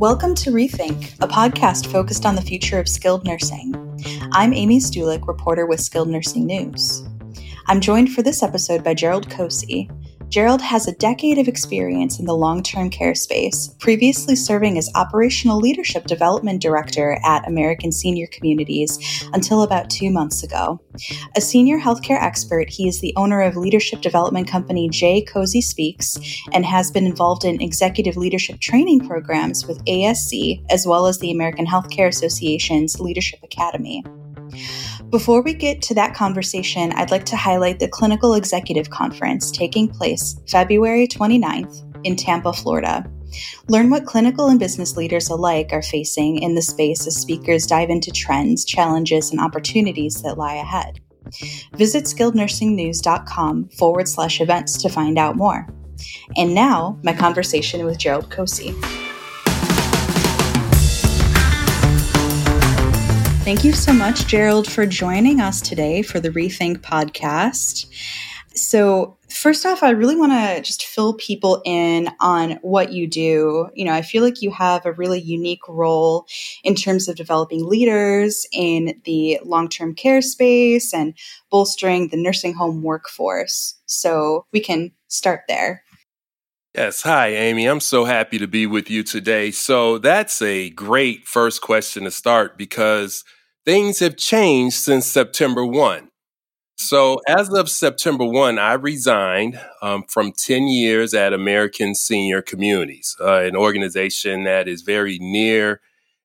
Welcome to Rethink, a podcast focused on the future of skilled nursing. I'm Amy Stulick, reporter with Skilled Nursing News. I'm joined for this episode by Jerald Cosey, Jerald has a decade of experience in the long term care space, previously serving as Operational Leadership Development Director at American Senior Communities until about two months ago. A senior healthcare expert, he is the owner of leadership development company J. Cosey Speaks and has been involved in executive leadership training programs with ASC as well as the American Healthcare Association's Leadership Academy. Before we get to that conversation, I'd like to highlight the Clinical Executive Conference taking place February 29th in Tampa, Florida. Learn what clinical and business leaders alike are facing in the space as speakers dive into trends, challenges, and opportunities that lie ahead. Visit skillednursingnews.com forward slash events to find out more. And now, my conversation with Jerald Cosey. Thank you so much, Jerald, for joining us today for the Rethink podcast. So, first off, I really want to just fill people in on what you do. You know, I feel like you have a really unique role in terms of developing leaders in the long term care space and bolstering the nursing home workforce. So, we can start there. Yes. Hi, Amy. I'm so happy to be with you today. So, that's a great first question to start because things have changed since September 1. So, as of September 1, I resigned um, from 10 years at American Senior Communities, uh, an organization that is very near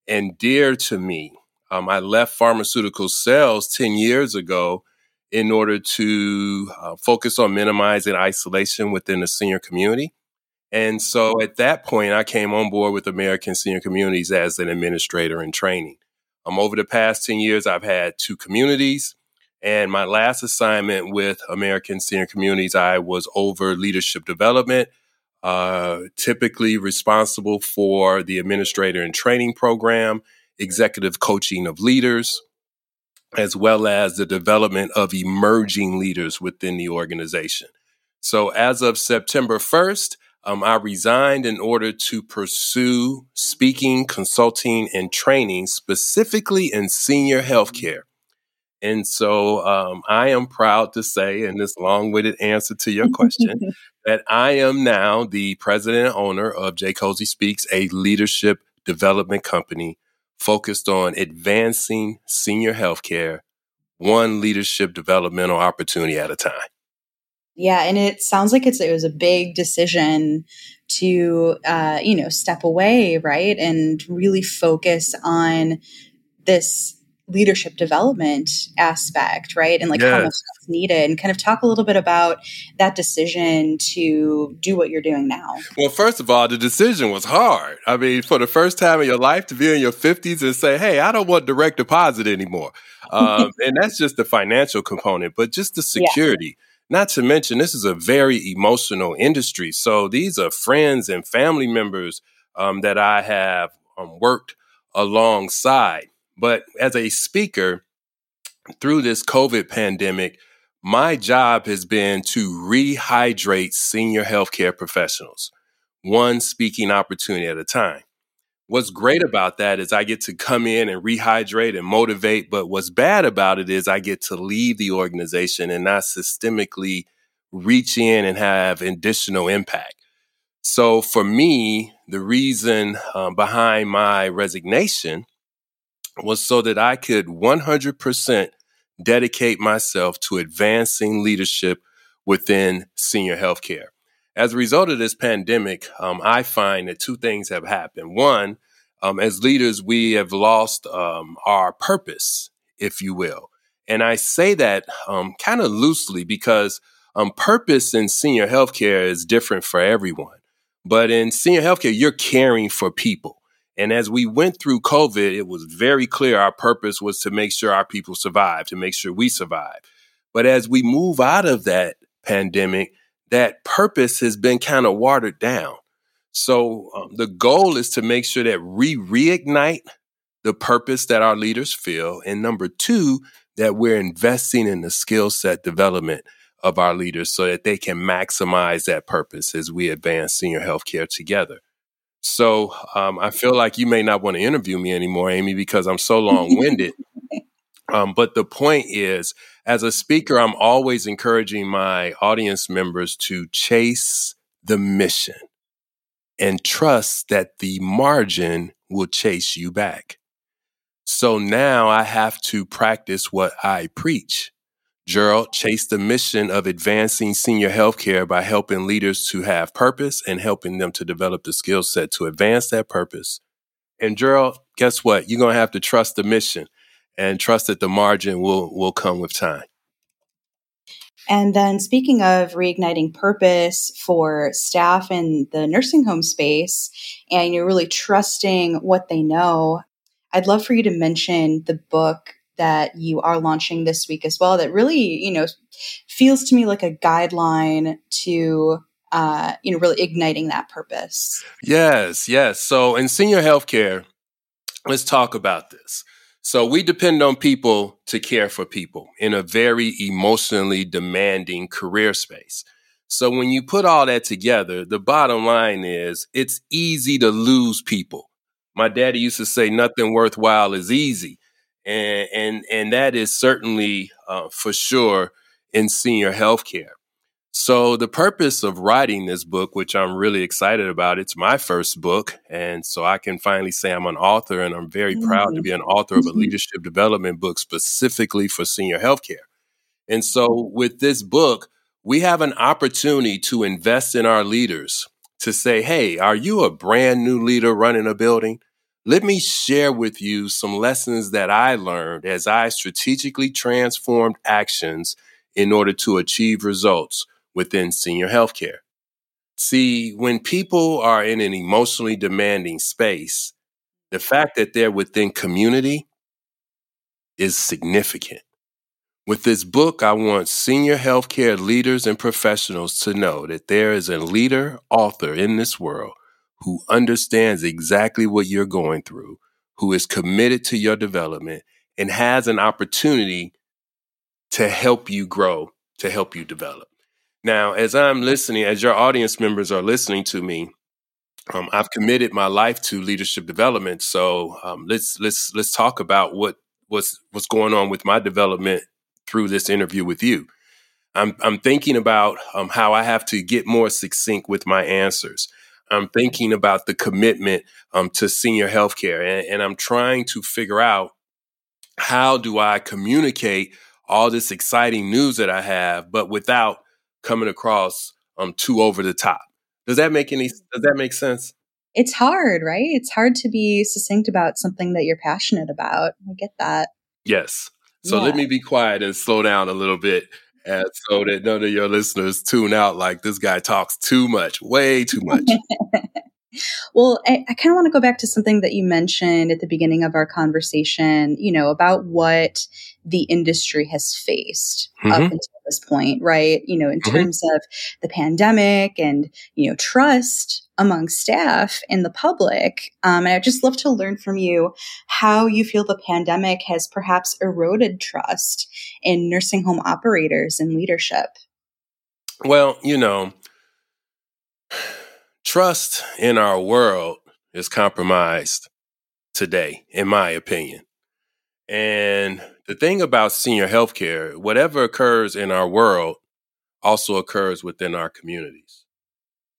and dear to me. Um, I left pharmaceutical sales 10 years ago in order to uh, focus on minimizing isolation within the senior community. And so at that point, I came on board with American Senior Communities as an administrator in training. Um, over the past 10 years, I've had two communities. And my last assignment with American Senior Communities, I was over leadership development, uh, typically responsible for the administrator and training program, executive coaching of leaders, as well as the development of emerging leaders within the organization. So as of September 1st, um, I resigned in order to pursue speaking, consulting, and training specifically in senior healthcare. And so um, I am proud to say, in this long winded answer to your question, that I am now the president and owner of J. Cosey Speaks, a leadership development company focused on advancing senior healthcare, one leadership developmental opportunity at a time. Yeah, and it sounds like it's it was a big decision to uh, you know step away, right, and really focus on this leadership development aspect, right, and like yes. how much that's needed, and kind of talk a little bit about that decision to do what you're doing now. Well, first of all, the decision was hard. I mean, for the first time in your life to be in your 50s and say, "Hey, I don't want direct deposit anymore," um, and that's just the financial component, but just the security. Yeah not to mention, this is a very emotional industry. So these are friends and family members um, that I have um, worked alongside. But as a speaker, through this COVID pandemic, my job has been to rehydrate senior healthcare professionals, one speaking opportunity at a time what's great about that is I get to come in and rehydrate and motivate. But what's bad about it is I get to leave the organization and not systemically reach in and have additional impact. So for me, the reason um, behind my resignation was so that I could 100% dedicate myself to advancing leadership within senior healthcare. As a result of this pandemic, um, I find that two things have happened. One, um, as leaders, we have lost um, our purpose, if you will. And I say that um, kind of loosely because um, purpose in senior healthcare is different for everyone. But in senior healthcare, you're caring for people. And as we went through COVID, it was very clear our purpose was to make sure our people survive, to make sure we survive. But as we move out of that pandemic, that purpose has been kind of watered down. So um, the goal is to make sure that we reignite the purpose that our leaders feel. And number two, that we're investing in the skill set development of our leaders so that they can maximize that purpose as we advance senior healthcare together. So um, I feel like you may not want to interview me anymore, Amy, because I'm so long winded. um, but the point is, as a speaker, I'm always encouraging my audience members to chase the mission and trust that the margin will chase you back. So now I have to practice what I preach. Jerald chased the mission of advancing senior healthcare by helping leaders to have purpose and helping them to develop the skill set to advance that purpose. And Jerald, guess what? You're going to have to trust the mission and trust that the margin will, will come with time. And then, speaking of reigniting purpose for staff in the nursing home space, and you're really trusting what they know, I'd love for you to mention the book that you are launching this week as well that really, you know, feels to me like a guideline to uh, you know, really igniting that purpose. Yes, yes. So in senior healthcare, let's talk about this. So we depend on people to care for people in a very emotionally demanding career space. So when you put all that together, the bottom line is it's easy to lose people. My daddy used to say nothing worthwhile is easy and and and that is certainly uh, for sure in senior healthcare. So the purpose of writing this book, which I'm really excited about, it's my first book, and so I can finally say I'm an author, and I'm very mm-hmm. proud to be an author of a mm-hmm. leadership development book specifically for senior healthcare. And so with this book, we have an opportunity to invest in our leaders to say, hey, are you a brand new leader running a building? Let me share with you some lessons that I learned as I strategically transformed actions in order to achieve results within senior healthcare. See, when people are in an emotionally demanding space, the fact that they're within community is significant. With this book, I want senior healthcare leaders and professionals to know that there is a leader author in this world who understands exactly what you're going through, who is committed to your development, and has an opportunity to help you grow, to help you develop. Now, as I'm listening, as your audience members are listening to me, um, I've committed my life to leadership development. So um, let's let's let's talk about what what's what's going on with my development through this interview with you. I'm I'm thinking about um, how I have to get more succinct with my answers. I'm thinking about the commitment um, to senior healthcare, and, and I'm trying to figure out how do I communicate all this exciting news that I have, but without coming across um, too over the top. Does that make any? Does that make sense? It's hard, right? It's hard to be succinct about something that you're passionate about. I get that. Yes. So yeah. let me be quiet and slow down a little bit and so that none of your listeners tune out like this guy talks too much, way too much. well, I, I kind of want to go back to something that you mentioned at the beginning of our conversation, you know, about what the industry has faced mm-hmm. up until this point, right? You know, in mm-hmm. terms of the pandemic and, you know, trust among staff and the public. Um, and I'd just love to learn from you how you feel the pandemic has perhaps eroded trust in nursing home operators and leadership. Well, you know, trust in our world is compromised today, in my opinion. And the thing about senior healthcare, whatever occurs in our world also occurs within our communities.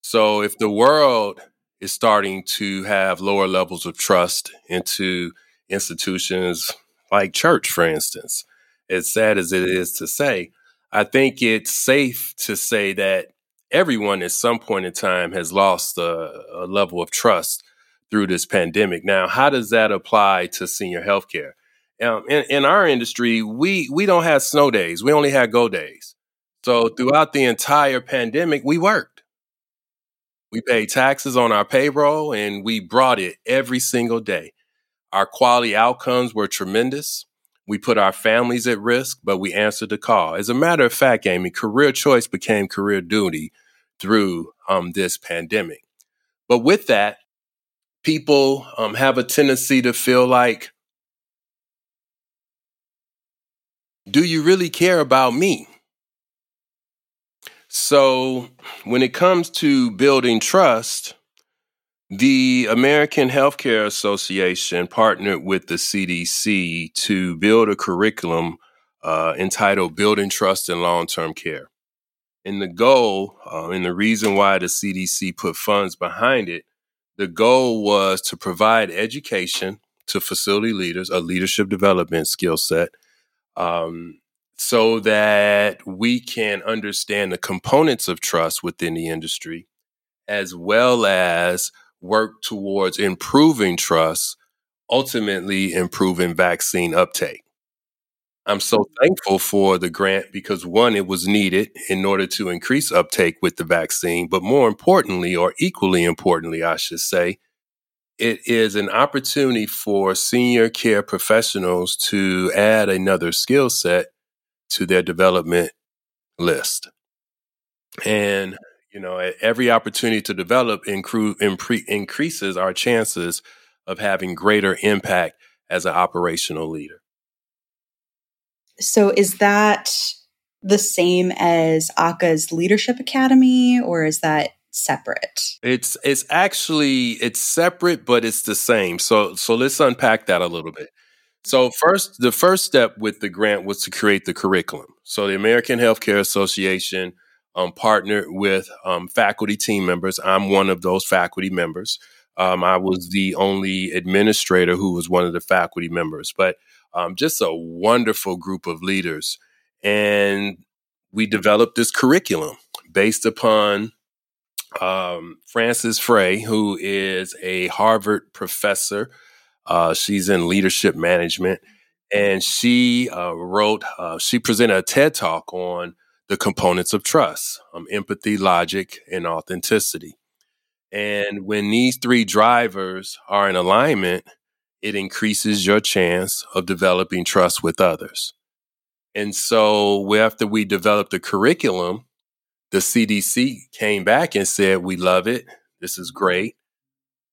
So if the world is starting to have lower levels of trust into institutions like church, for instance, as sad as it is to say, I think it's safe to say that everyone at some point in time has lost a, a level of trust through this pandemic. Now, how does that apply to senior healthcare? Um, in, in, our industry, we we don't have snow days. We only had go days. So throughout the entire pandemic, we worked. We paid taxes on our payroll, and we brought it every single day. Our quality outcomes were tremendous. We put our families at risk, but we answered the call. As a matter of fact, Amy, career choice became career duty through um, this pandemic. But with that, people um, have a tendency to feel like do you really care about me? So, when it comes to building trust, The American Healthcare Association partnered with the CDC to build a curriculum uh, entitled Building Trust in Long Term Care. And the goal, uh, and the reason why the CDC put funds behind it, the goal was to provide education to facility leaders, a leadership development skill set, um, so that we can understand the components of trust within the industry, as well as work towards improving trust, ultimately improving vaccine uptake. I'm so thankful for the grant because one, it was needed in order to increase uptake with the vaccine, but more importantly, or equally importantly, I should say, it is an opportunity for senior care professionals to add another skill set to their development list. And you know, every opportunity to develop incre- impre- increases our chances of having greater impact as an operational leader. So, is that the same as AHCA's Leadership Academy, or is that separate? It's it's actually it's separate, but it's the same. So so let's unpack that a little bit. So first, the first step with the grant was to create the curriculum. So the American Healthcare Association um, partnered with um, faculty team members. I'm one of those faculty members. Um, I was the only administrator who was one of the faculty members, but um, just a wonderful group of leaders. And we developed this curriculum based upon um, Frances Frei, who is a Harvard professor. Uh, she's in leadership management. And she uh, wrote, uh, she presented a TED talk on the components of trust um, empathy, logic, and authenticity. And when these three drivers are in alignment, it increases your chance of developing trust with others. And so, after we developed the curriculum, the CDC came back and said, We love it. This is great.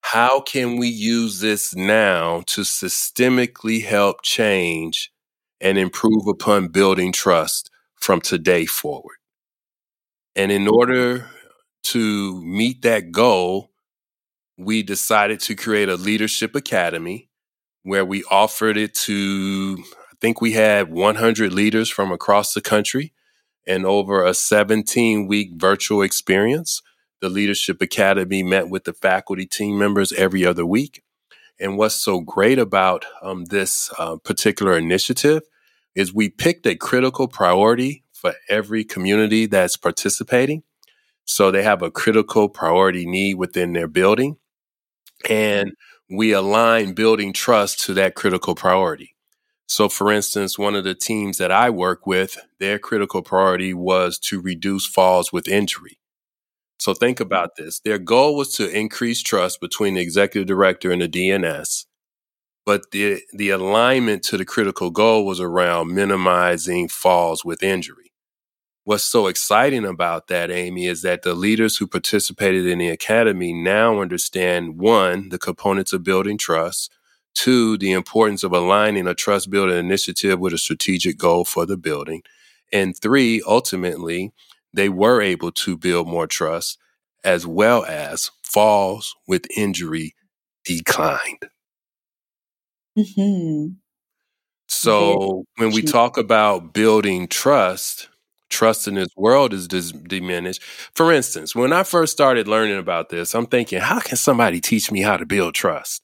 How can we use this now to systemically help change and improve upon building trust from today forward. And in order to meet that goal, we decided to create a leadership academy where we offered it to, I think we had 100 leaders from across the country and over a 17 week virtual experience. The Leadership Academy met with the faculty team members every other week. And what's so great about um, this uh, particular initiative is we picked a critical priority for every community that's participating. So they have a critical priority need within their building. And we align building trust to that critical priority. So, for instance, one of the teams that I work with, their critical priority was to reduce falls with injury. So, think mm-hmm. about this. Their goal was to increase trust between the executive director and the DNS but the the alignment to the critical goal was around minimizing falls with injury. What's so exciting about that, Amy, is that the leaders who participated in the academy now understand one, the components of building trust, two, the importance of aligning a trust building initiative with a strategic goal for the building, and three, ultimately, they were able to build more trust as well as falls with injury declined. Mm-hmm. So when we talk about building trust, trust in this world is dis- diminished. For instance, when I first started learning about this, I'm thinking, how can somebody teach me how to build trust?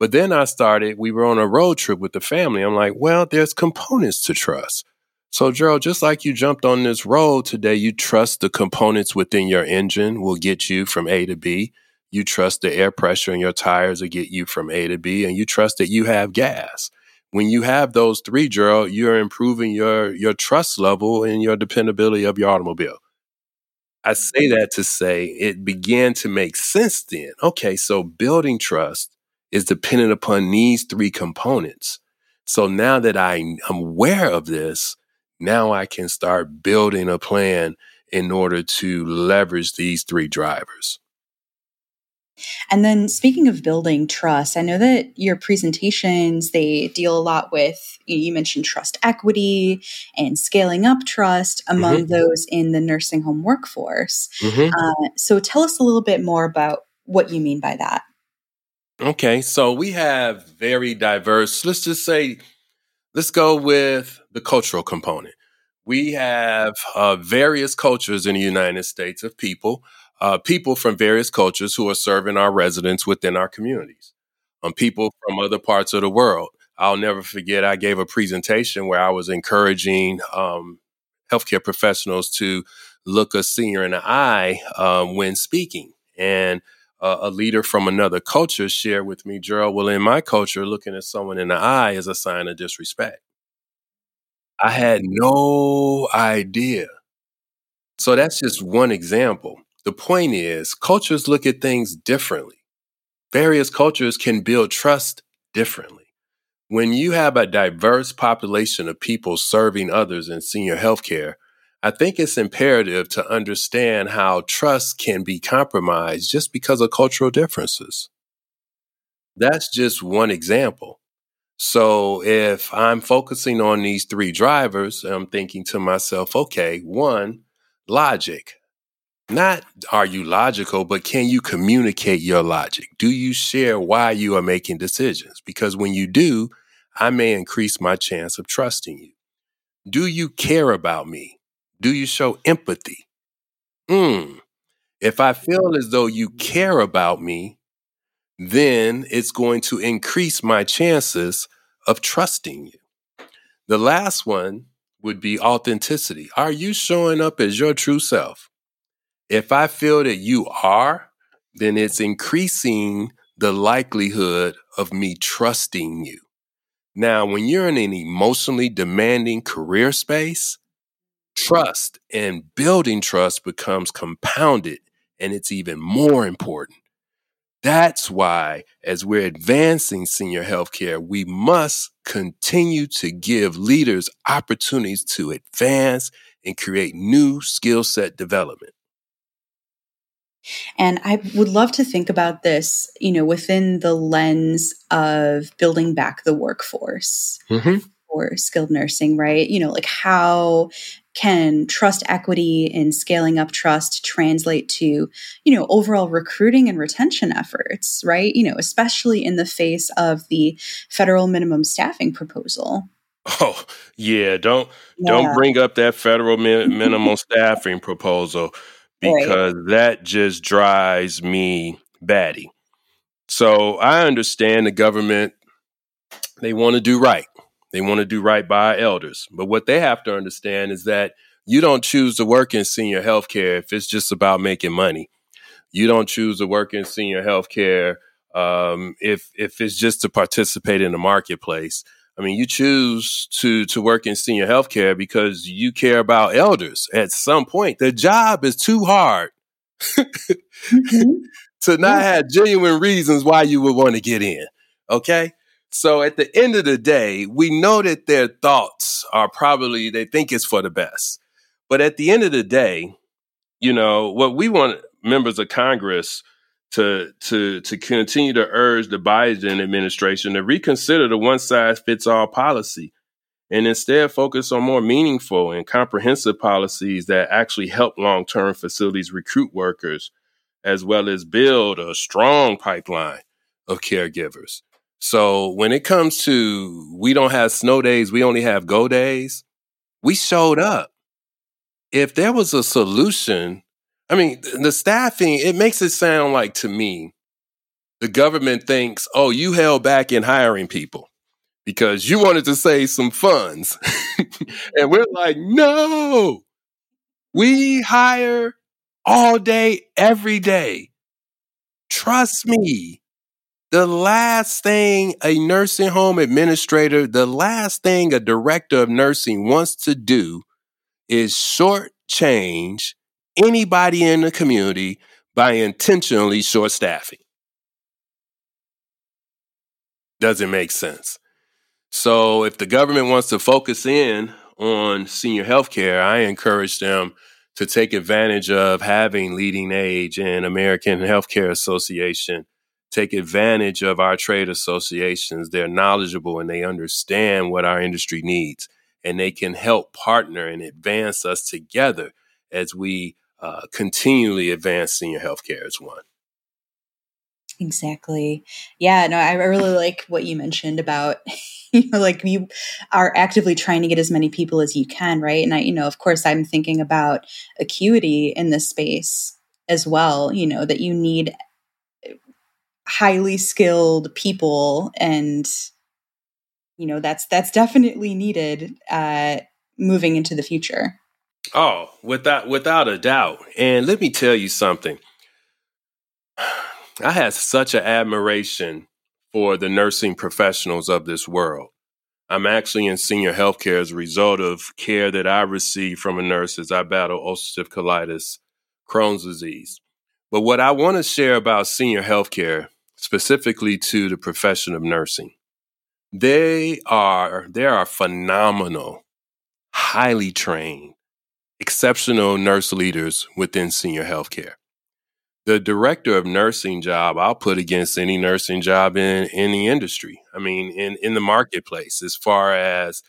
But then I started, we were on a road trip with the family. I'm like, well, there's components to trust. So, Jerald, just like you jumped on this road today, you trust the components within your engine will get you from A to B you trust the air pressure in your tires will get you from A to B, and you trust that you have gas. When you have those three, Jerald, you're improving your your trust level and your dependability of your automobile. I say that to say it began to make sense then. Okay, so building trust is dependent upon these three components. So now that I am aware of this, now I can start building a plan in order to leverage these three drivers. And then speaking of building trust, I know that your presentations they deal a lot with you mentioned trust equity and scaling up trust among mm-hmm. those in the nursing home workforce. Mm-hmm. Uh, so tell us a little bit more about what you mean by that. Okay, so we have very diverse, let's just say, let's go with the cultural component. We have uh, various cultures in the United States of people, uh, people from various cultures who are serving our residents within our communities, um, people from other parts of the world. I'll never forget, I gave a presentation where I was encouraging um, healthcare professionals to look a senior in the eye um, when speaking. And uh, a leader from another culture shared with me, Jerald, well, in my culture, looking at someone in the eye is a sign of disrespect. I had no idea. So that's just one example. The point is, cultures look at things differently. Various cultures can build trust differently when you have a diverse population of people serving others in senior healthcare, I think it's imperative to understand how trust can be compromised just because of cultural differences. That's just one example. So if I'm focusing on these three drivers, I'm thinking to myself, okay, one, logic. Not are you logical, but can you communicate your logic? Do you share why you are making decisions? Because when you do, I may increase my chance of trusting you. Do you care about me? Do you show empathy? Hmm. If I feel as though you care about me, then it's going to increase my chances of trusting you. The last one would be authenticity. Are you showing up as your true self? If I feel that you are, then it's increasing the likelihood of me trusting you. Now, when you're in an emotionally demanding career space, trust and building trust becomes compounded and it's even more important. That's why, as we're advancing senior healthcare, we must continue to give leaders opportunities to advance and create new skill set development. And I would love to think about this, you know, within the lens of building back the workforce mm-hmm. For skilled nursing, right? You know, like how can trust equity and scaling up trust translate to, you know, overall recruiting and retention efforts, right? You know, especially in the face of the federal minimum staffing proposal. Oh yeah, don't yeah. don't bring up that federal min- minimum staffing proposal because right. that just drives me batty. So I understand the government, they want to do right. They want to do right by our elders. But what they have to understand is that you don't choose to work in senior healthcare if it's just about making money. You don't choose to work in senior healthcare um, if if it's just to participate in the marketplace. I mean, you choose to to work in senior healthcare because you care about elders. At some point, the job is too hard mm-hmm. to not have genuine reasons why you would want to get in. Okay. So at the end of the day, we know that their thoughts are probably, they think it's for the best. But at the end of the day, you know, what we want members of Congress to to to continue to urge the Biden administration to reconsider the one size fits all policy and instead focus on more meaningful and comprehensive policies that actually help long term facilities recruit workers as well as build a strong pipeline of caregivers. So when it comes to we don't have snow days, we only have go days, we showed up. If there was a solution I mean, the staffing, it makes it sound like to me, the government thinks, oh, you held back in hiring people because you wanted to save some funds. and we're like, no, we hire all day, every day. Trust me. The last thing a nursing home administrator, the last thing a director of nursing wants to do is short change anybody in the community by intentionally short staffing. Doesn't make sense. So, if the government wants to focus in on senior health care, I encourage them to take advantage of having LeadingAge and American Healthcare Association. Take advantage of our trade associations. They're knowledgeable and they understand what our industry needs, and they can help partner and advance us together as we uh, continually advance senior healthcare as one. Exactly. Yeah, no, I really like what you mentioned about you know like you are actively trying to get as many people as you can, right? And I you know, of course I'm thinking about acuity in this space as well, you know, that you need highly skilled people and you know, that's that's definitely needed uh moving into the future. Oh, without without a doubt. And let me tell you something. I have such an admiration for the nursing professionals of this world. I'm actually in senior healthcare as a result of care that I received from a nurse as I battle ulcerative colitis, Crohn's disease. But what I want to share about senior healthcare, specifically to the profession of nursing, they are they are phenomenal, highly trained, exceptional nurse leaders within senior healthcare the director of nursing job I'll put against any nursing job in in the industry. I mean, in in the marketplace, as far as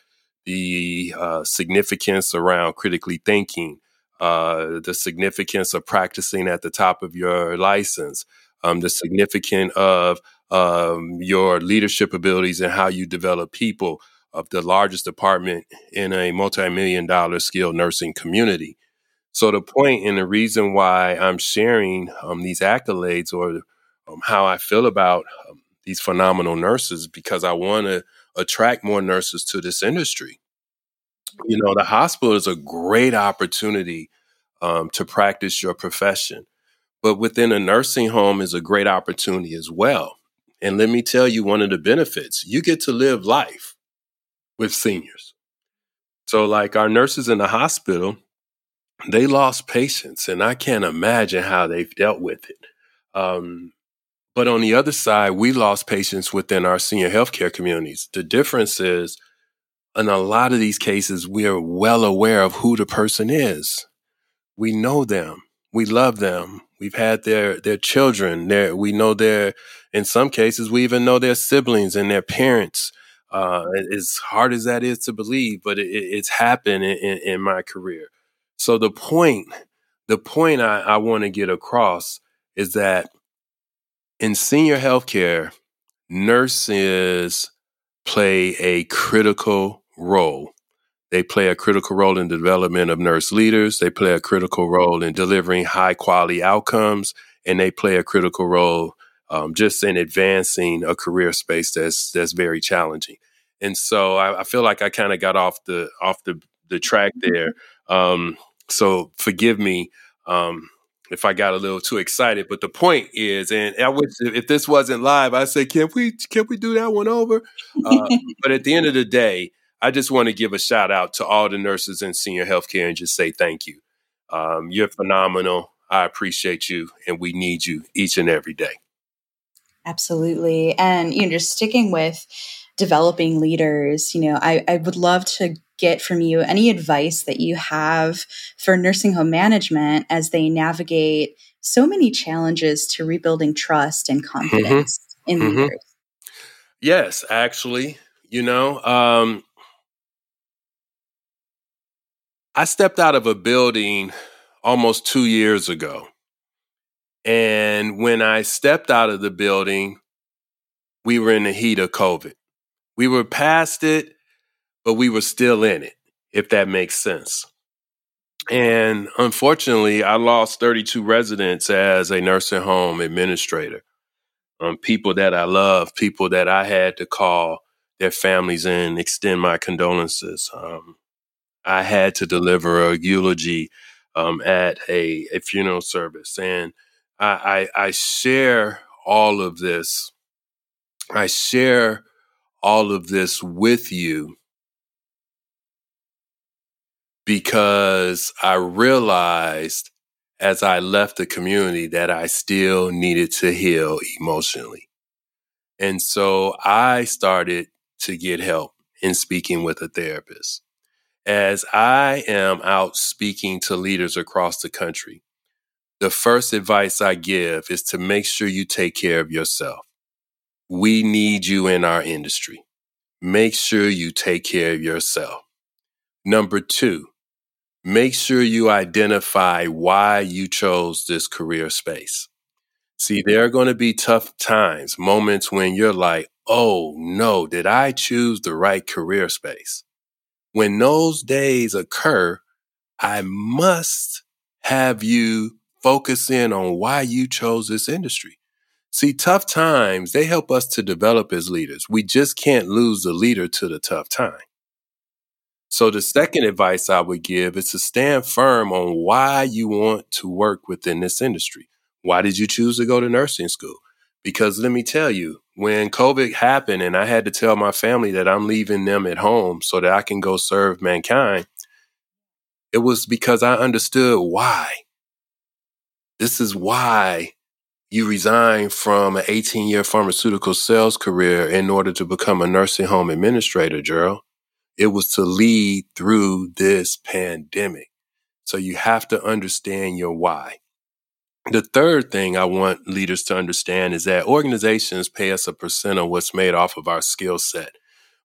the uh, significance around critically thinking, uh, the significance of practicing at the top of your license, um, the significance of um, your leadership abilities and how you develop people of the largest department in a multi-million dollar skilled nursing community. So the point and the reason why I'm sharing um, these accolades or um, how I feel about um, these phenomenal nurses because I want to attract more nurses to this industry. You know, the hospital is a great opportunity um, to practice your profession, but within a nursing home is a great opportunity as well. And let me tell you one of the benefits you get to live life with seniors. So, like our nurses in the hospital, they lost patients, and I can't imagine how they've dealt with it. Um, but on the other side, we lost patients within our senior healthcare communities. The difference is, in a lot of these cases, we are well aware of who the person is. We know them. We love them. We've had their their children. Their, we know their. In some cases, we even know their siblings and their parents. Uh, as hard as that is to believe, but it, it's happened in, in, in my career. So the point, the point I, I want to get across is that in senior healthcare, nurses play a critical role. They play a critical role in the development of nurse leaders. They play a critical role in delivering high quality outcomes, and they play a critical role um, just in advancing a career space that's that's very challenging. And so I, I feel like I kind of got off the off the the track there. Um, so forgive me um, if I got a little too excited. But the point is, and I wish if this wasn't live, I say, can we can we do that one over? Uh, but at the end of the day, I just want to give a shout out to all the nurses in senior healthcare and just say thank you. Um, you're phenomenal. I appreciate you, and we need you each and every day. Absolutely, and you know, just sticking with developing leaders, you know, I, I would love to get from you any advice that you have for nursing home management as they navigate so many challenges to rebuilding trust and mm-hmm. confidence mm-hmm. in mm-hmm. leaders. Yes, actually, you know, um, I stepped out of a building almost two years ago. And when I stepped out of the building, we were in the heat of COVID. We were past it but we were still in it, if that makes sense. And unfortunately, I lost 32 residents as a nursing home administrator. Um, people that I love, people that I had to call their families and extend my condolences. Um, I had to deliver a eulogy um, at a, a, funeral service. And I, I, I share all of this. I share all of this with you because I realized as I left the community that I still needed to heal emotionally. And so I started to get help in speaking with a therapist. As I am out speaking to leaders across the country, the first advice I give is to make sure you take care of yourself. We need you in our industry. Make sure you take care of yourself. Number two, make sure you identify why you chose this career space. See, there are going to be tough times, moments when you're like, oh no, did I choose the right career space? When those days occur, I must have you focus in on why you chose this industry. See, tough times, they help us to develop as leaders. We just can't lose the leader to the tough time. So the second advice I would give is to stand firm on why you want to work within this industry. Why did you choose to go to nursing school? Because let me tell you, when COVID happened and I had to tell my family that I'm leaving them at home so that I can go serve mankind, it was because I understood why. This is why you resigned from an 18 year pharmaceutical sales career in order to become a nursing home administrator, Jerald. It was to lead through this pandemic. So you have to understand your why. The third thing I want leaders to understand is that organizations pay us a percent of what's made off of our skill set.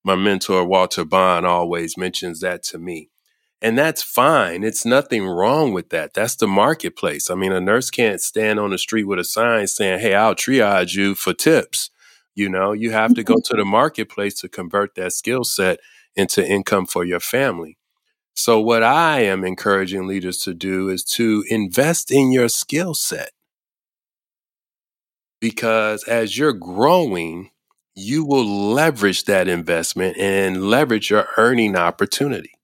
My mentor, Walter Bond, always mentions that to me. And that's fine. It's nothing wrong with that. That's the marketplace. I mean, a nurse can't stand on the street with a sign saying, Hey, I'll triage you for tips. You know, you have to go mm-hmm. to the marketplace to convert that skill set into income for your family. So, what I am encouraging leaders to do is to invest in your skill set. Because as you're growing, you will leverage that investment and leverage your earning opportunity.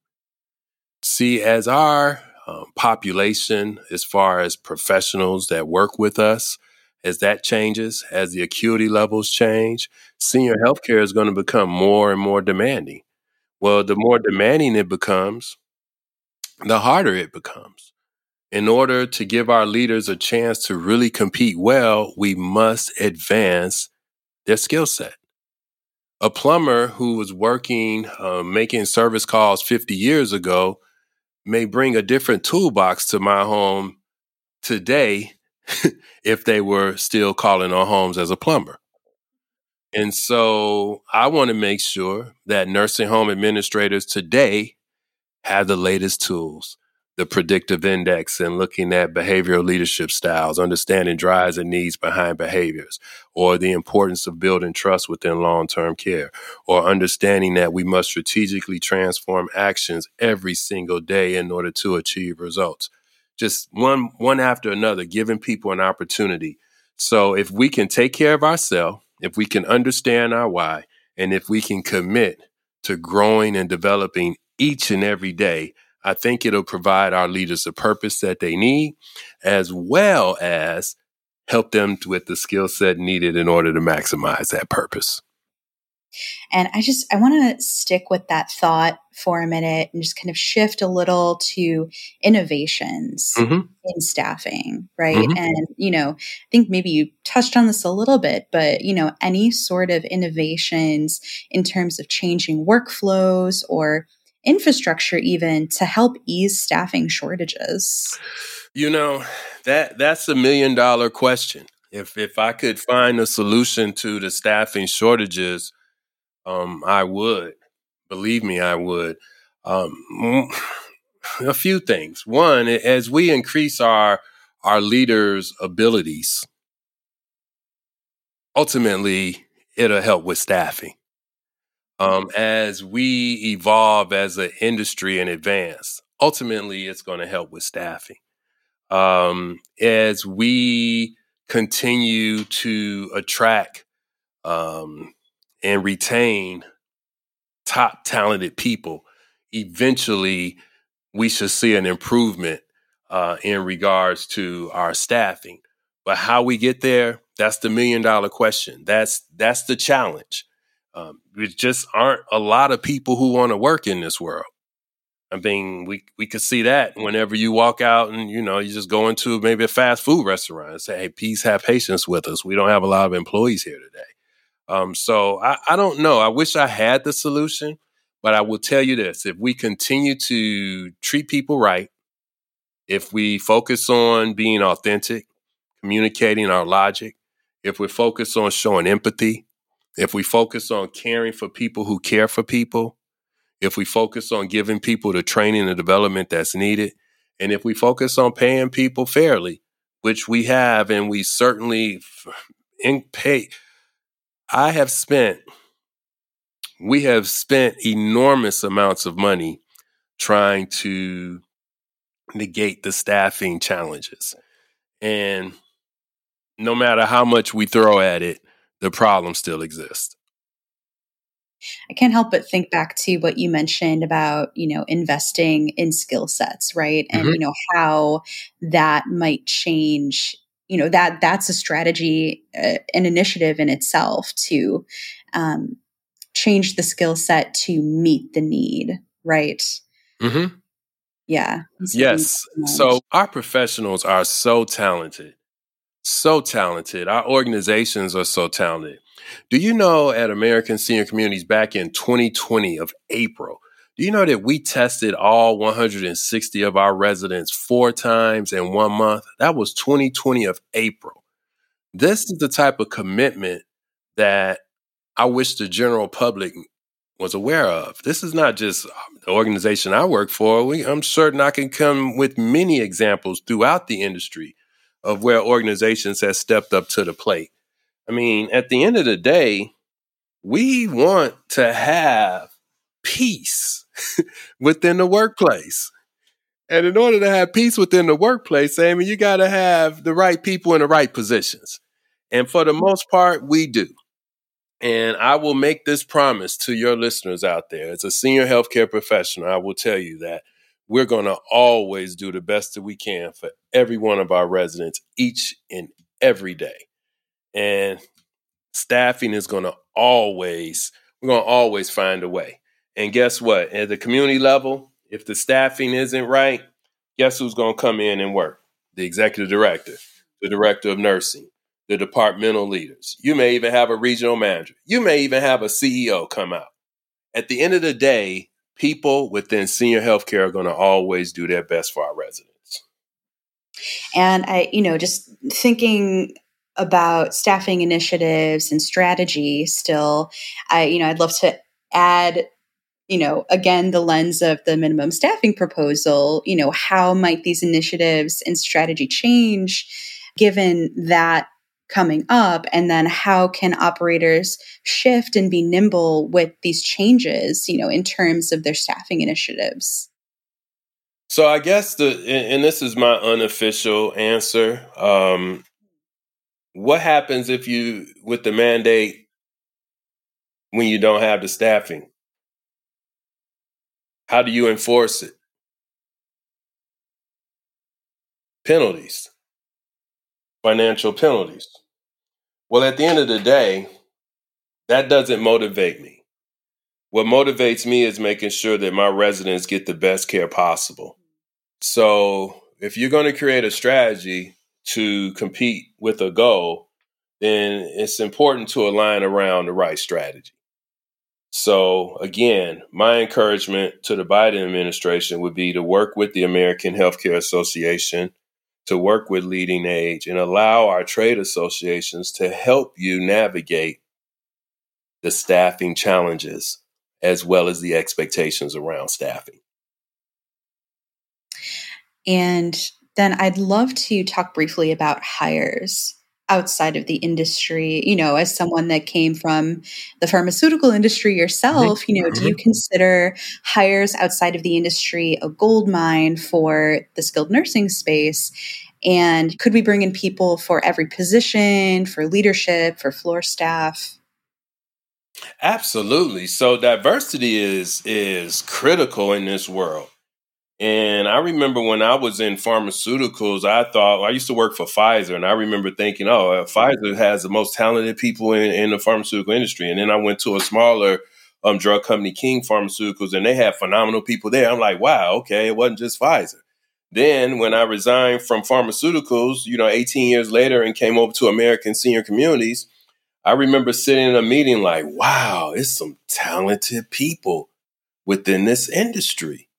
See, as our um, population, as far as professionals that work with us, as that changes, as the acuity levels change, senior healthcare is going to become more and more demanding. Well, the more demanding it becomes, the harder it becomes. In order to give our leaders a chance to really compete well, we must advance their skill set. A plumber who was working, uh, making service calls 50 years ago may bring a different toolbox to my home today if they were still calling on homes as a plumber. And so I want to make sure that nursing home administrators today have the latest tools the predictive index and looking at behavioral leadership styles, understanding drives and needs behind behaviors, or the importance of building trust within long term care, or understanding that we must strategically transform actions every single day in order to achieve results. Just one, one after another, giving people an opportunity. So if we can take care of ourselves, if we can understand our why, and if we can commit to growing and developing each and every day, I think it'll provide our leaders the purpose that they need, as well as help them with the skill set needed in order to maximize that purpose. And I just I want to stick with that thought for a minute and just kind of shift a little to innovations mm-hmm. in staffing, right? Mm-hmm. And you know, I think maybe you touched on this a little bit, but you know, any sort of innovations in terms of changing workflows or infrastructure even to help ease staffing shortages? You know, that that's a million dollar question. If if I could find a solution to the staffing shortages, um, I would. Believe me, I would. Um, a few things. One, as we increase our our leaders' abilities, ultimately it'll help with staffing um, as we evolve as an industry and advance, ultimately it's going to help with staffing. Um, as we continue to attract um, and retain top talented people, eventually we should see an improvement uh, in regards to our staffing. But how we get there, that's the million dollar question. That's that's the challenge. Um, there just aren't a lot of people who want to work in this world. I mean, we we could see that whenever you walk out and you know you just go into maybe a fast food restaurant and say, "Hey, please have patience with us. We don't have a lot of employees here today." Um, so I, I don't know. I wish I had the solution, but I will tell you this: if we continue to treat people right, if we focus on being authentic, communicating our logic, if we focus on showing empathy, if we focus on caring for people who care for people, if we focus on giving people the training and development that's needed, and if we focus on paying people fairly, which we have, and we certainly in pay. I have spent, we have spent enormous amounts of money trying to negate the staffing challenges. And no matter how much we throw at it, the problem still exists. I can't help but think back to what you mentioned about, you know, investing in skill sets, right? And, mm-hmm. you know, how that might change, you know, that that's a strategy, uh, an initiative in itself to um, change the skill set to meet the need, right? Mm-hmm. Yeah. Yes. So our professionals are so talented, so talented. Our organizations are so talented. Do you know at American Senior Communities back in 2020 of April, do you know that we tested all 160 of our residents four times in one month? That was 2020 of April. This is the type of commitment that I wish the general public was aware of. This is not just um, the organization I work for. We, I'm certain I can come with many examples throughout the industry of where organizations have stepped up to the plate. I mean, at the end of the day, we want to have peace within the workplace. And in order to have peace within the workplace, Amy, you got to have the right people in the right positions. And for the most part, we do. And I will make this promise to your listeners out there. As a senior healthcare professional, I will tell you that we're going to always do the best that we can for every one of our residents each and every day. And staffing is going to always, we're going to always find a way. And guess what? At the community level, if the staffing isn't right, guess who's going to come in and work? The executive director, the director of nursing, the departmental leaders. You may even have a regional manager. You may even have a CEO come out. At the end of the day, people within senior healthcare are going to always do their best for our residents. And I, you know, just thinking about staffing initiatives and strategy still, I, you know, I'd love to add you know, again, the lens of the minimum staffing proposal, you know, how might these initiatives and strategy change given that coming up? And then how can operators shift and be nimble with these changes you know in terms of their staffing initiatives? So i guess the and this is my unofficial answer um, what happens if you with the mandate when you don't have the staffing how do you enforce it penalties financial penalties well, at the end of the day, that doesn't motivate me. What motivates me is making sure that my residents get the best care possible. So, if you're going to create a strategy to compete with a goal, then it's important to align around the right strategy. So, again, my encouragement to the Biden administration would be to work with the American Healthcare Association to work with LeadingAge, and allow our trade associations to help you navigate the staffing challenges as well as the expectations around staffing. And then I'd love to talk briefly about hires outside of the industry you know as someone that came from the pharmaceutical industry yourself you know do you mm-hmm. consider hires outside of the industry a gold mine for the skilled nursing space? And could we bring in people for every position for leadership for floor staff? Absolutely. So diversity is is critical in this world and I remember when I was in pharmaceuticals, I thought I used to work for Pfizer, and I remember thinking, "Oh, uh, Pfizer has the most talented people in, in the pharmaceutical industry." And then I went to a smaller um, drug company, King Pharmaceuticals, and they had phenomenal people there. I'm like, "Wow, okay, it wasn't just Pfizer." Then, when I resigned from pharmaceuticals, you know, 18 years later, and came over to American Senior Communities, I remember sitting in a meeting like, "Wow, it's some talented people within this industry."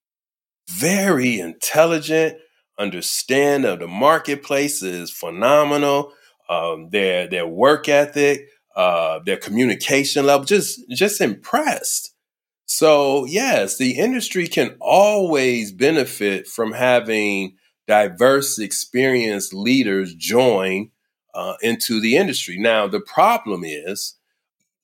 Very intelligent, understand of the marketplace is phenomenal. Um, their their work ethic, uh, their communication level, just just impressed. So yes, the industry can always benefit from having diverse, experienced leaders join uh, into the industry. Now, the problem is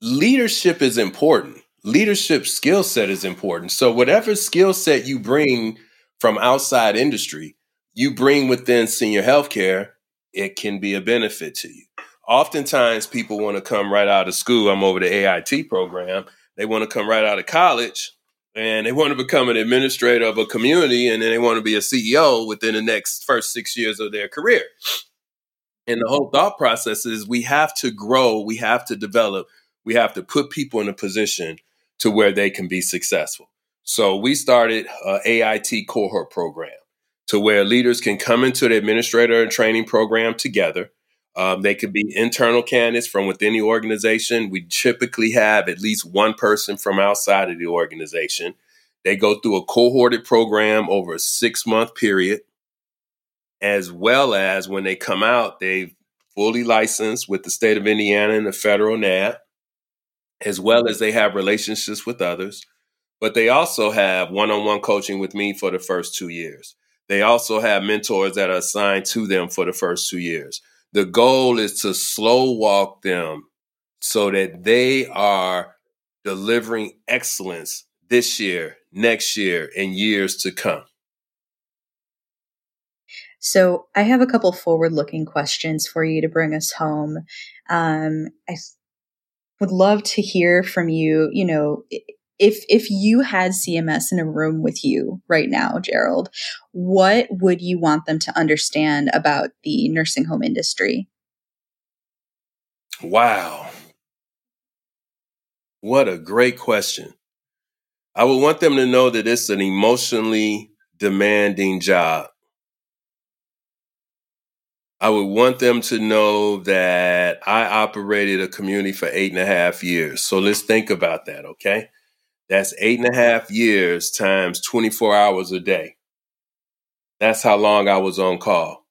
leadership is important. Leadership skill set is important. So, whatever skill set you bring from outside industry, you bring within senior healthcare, it can be a benefit to you. Oftentimes, people want to come right out of school. I'm over the AIT program. They want to come right out of college and they want to become an administrator of a community and then they want to be a CEO within the next first six years of their career. And the whole thought process is we have to grow, we have to develop, we have to put people in a position to where they can be successful. So we started a AIT cohort program to where leaders can come into the administrator and training program together. Um, they could be internal candidates from within the organization. We typically have at least one person from outside of the organization. They go through a cohorted program over a six month period as well as when they come out, they've fully licensed with the state of Indiana and the federal NAB, as well as they have relationships with others. But they also have one on one coaching with me for the first two years. They also have mentors that are assigned to them for the first two years. The goal is to slow walk them so that they are delivering excellence this year, next year, and years to come. So I have a couple forward looking questions for you to bring us home. Um, I would love to hear from you, you know, if if you had CMS in a room with you right now, Jerald, what would you want them to understand about the nursing home industry? Wow. What a great question. I would want them to know that it's an emotionally demanding job. I would want them to know that I operated a community for eight and a half years. So let's think about that, okay? That's eight and a half years times 24 hours a day. That's how long I was on call.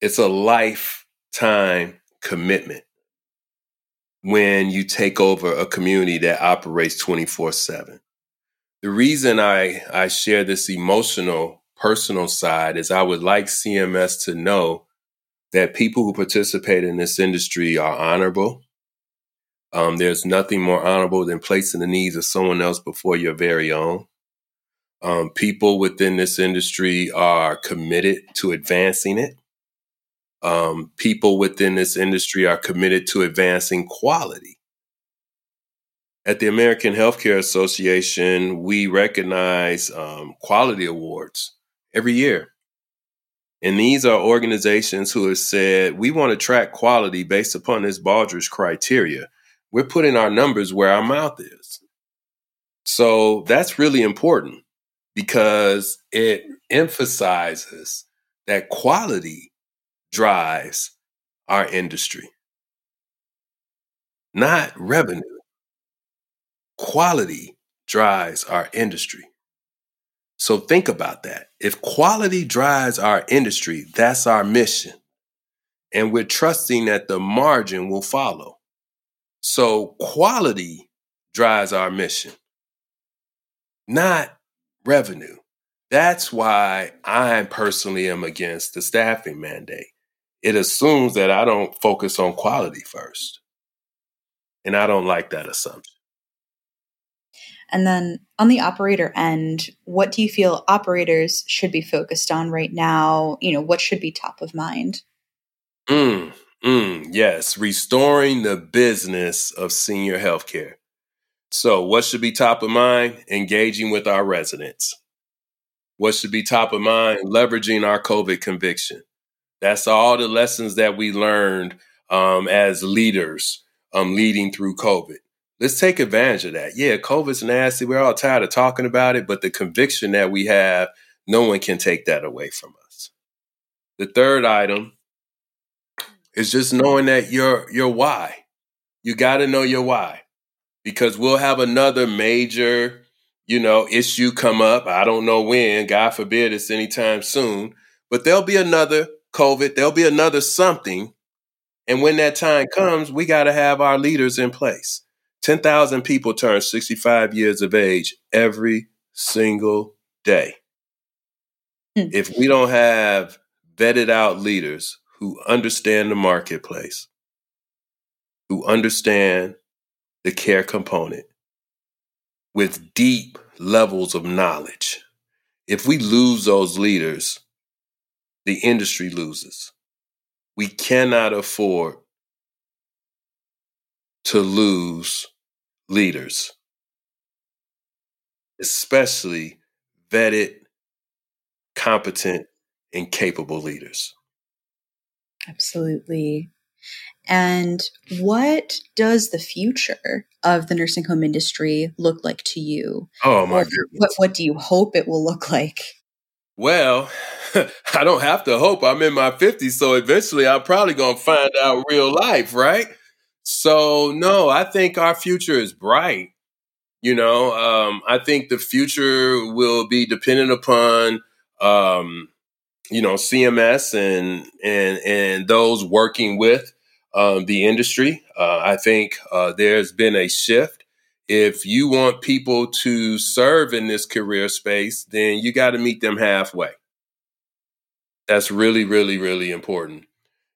It's a lifetime commitment when you take over a community that operates 24 7. The reason I, I share this emotional personal side is I would like CMS to know that people who participate in this industry are honorable. Um, there's nothing more honorable than placing the needs of someone else before your very own. Um, people within this industry are committed to advancing it. Um, people within this industry are committed to advancing quality. At the American Healthcare Association, we recognize um, quality awards every year. And these are organizations who have said, we want to track quality based upon this Baldrige criteria. We're putting our numbers where our mouth is. So that's really important because it emphasizes that quality drives our industry, not revenue. Quality drives our industry. So think about that. If quality drives our industry, that's our mission. And we're trusting that the margin will follow. So quality drives our mission, not revenue. That's why I personally am against the staffing mandate. It assumes that I don't focus on quality first. And I don't like that assumption. And then on the operator end, what do you feel operators should be focused on right now? You know, what should be top of mind? Mm, mm, yes, restoring the business of senior healthcare. So, what should be top of mind? Engaging with our residents. What should be top of mind? Leveraging our COVID conviction. That's all the lessons that we learned um, as leaders um, leading through COVID let's take advantage of that. Yeah, COVID's nasty. We're all tired of talking about it, but the conviction that we have, no one can take that away from us. The third item is just knowing that your your why. You got to know your why because we'll have another major, you know, issue come up. I don't know when. God forbid it's anytime soon. But there'll be another COVID. There'll be another something. And when that time comes, we got to have our leaders in place. 10,000 people turn 65 years of age every single day. Hmm. If we don't have vetted out leaders who understand the marketplace, who understand the care component with deep levels of knowledge, if we lose those leaders, the industry loses. We cannot afford to lose leaders, especially vetted, competent, and capable leaders. Absolutely. And what does the future of the nursing home industry look like to you? Oh my goodness. What, what do you hope it will look like? Well, I don't have to hope. I'm in my 50s, so eventually I'm probably going to find out real life, right? So, no, I think our future is bright. You know, um, I think the future will be dependent upon, um, you know, CMS and and and those working with um, the industry. Uh, I think uh, there's been a shift. If you want people to serve in this career space, then you got to meet them halfway. That's really, really, really important.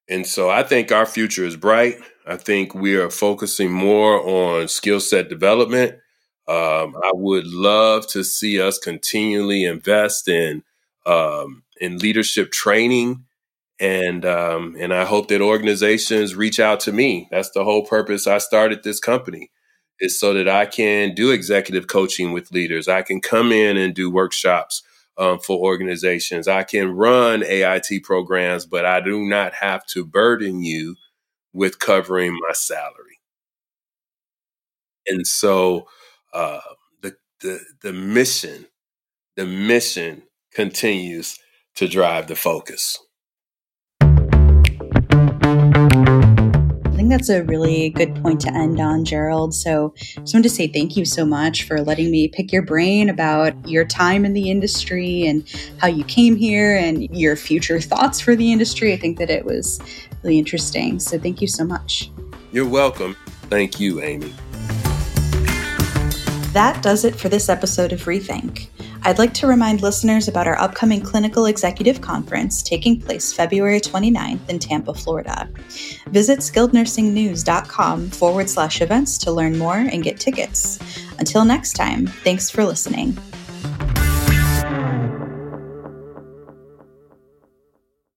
And so I think our future is bright. I think we are focusing more on skill set development. Um, I would love to see us continually invest in um, in leadership training, and um, and I hope that organizations reach out to me. That's the whole purpose I started this company, is so that I can do executive coaching with leaders. I can come in and do workshops um, for organizations. I can run AIT programs, but I do not have to burden you with covering my salary. And so uh, the, the the mission, the mission continues to drive the focus. I think that's a really good point to end on, Jerald. So I just wanted to say thank you so much for letting me pick your brain about your time in the industry and how you came here and your future thoughts for the industry. I think that it was really interesting. So thank you so much. You're welcome. Thank you, Amy. That does it for this episode of Rethink. I'd like to remind listeners about our upcoming Clinical Executive Conference taking place February 29th in Tampa, Florida. Visit skillednursingnews.com forward slash events to learn more and get tickets. Until next time, thanks for listening.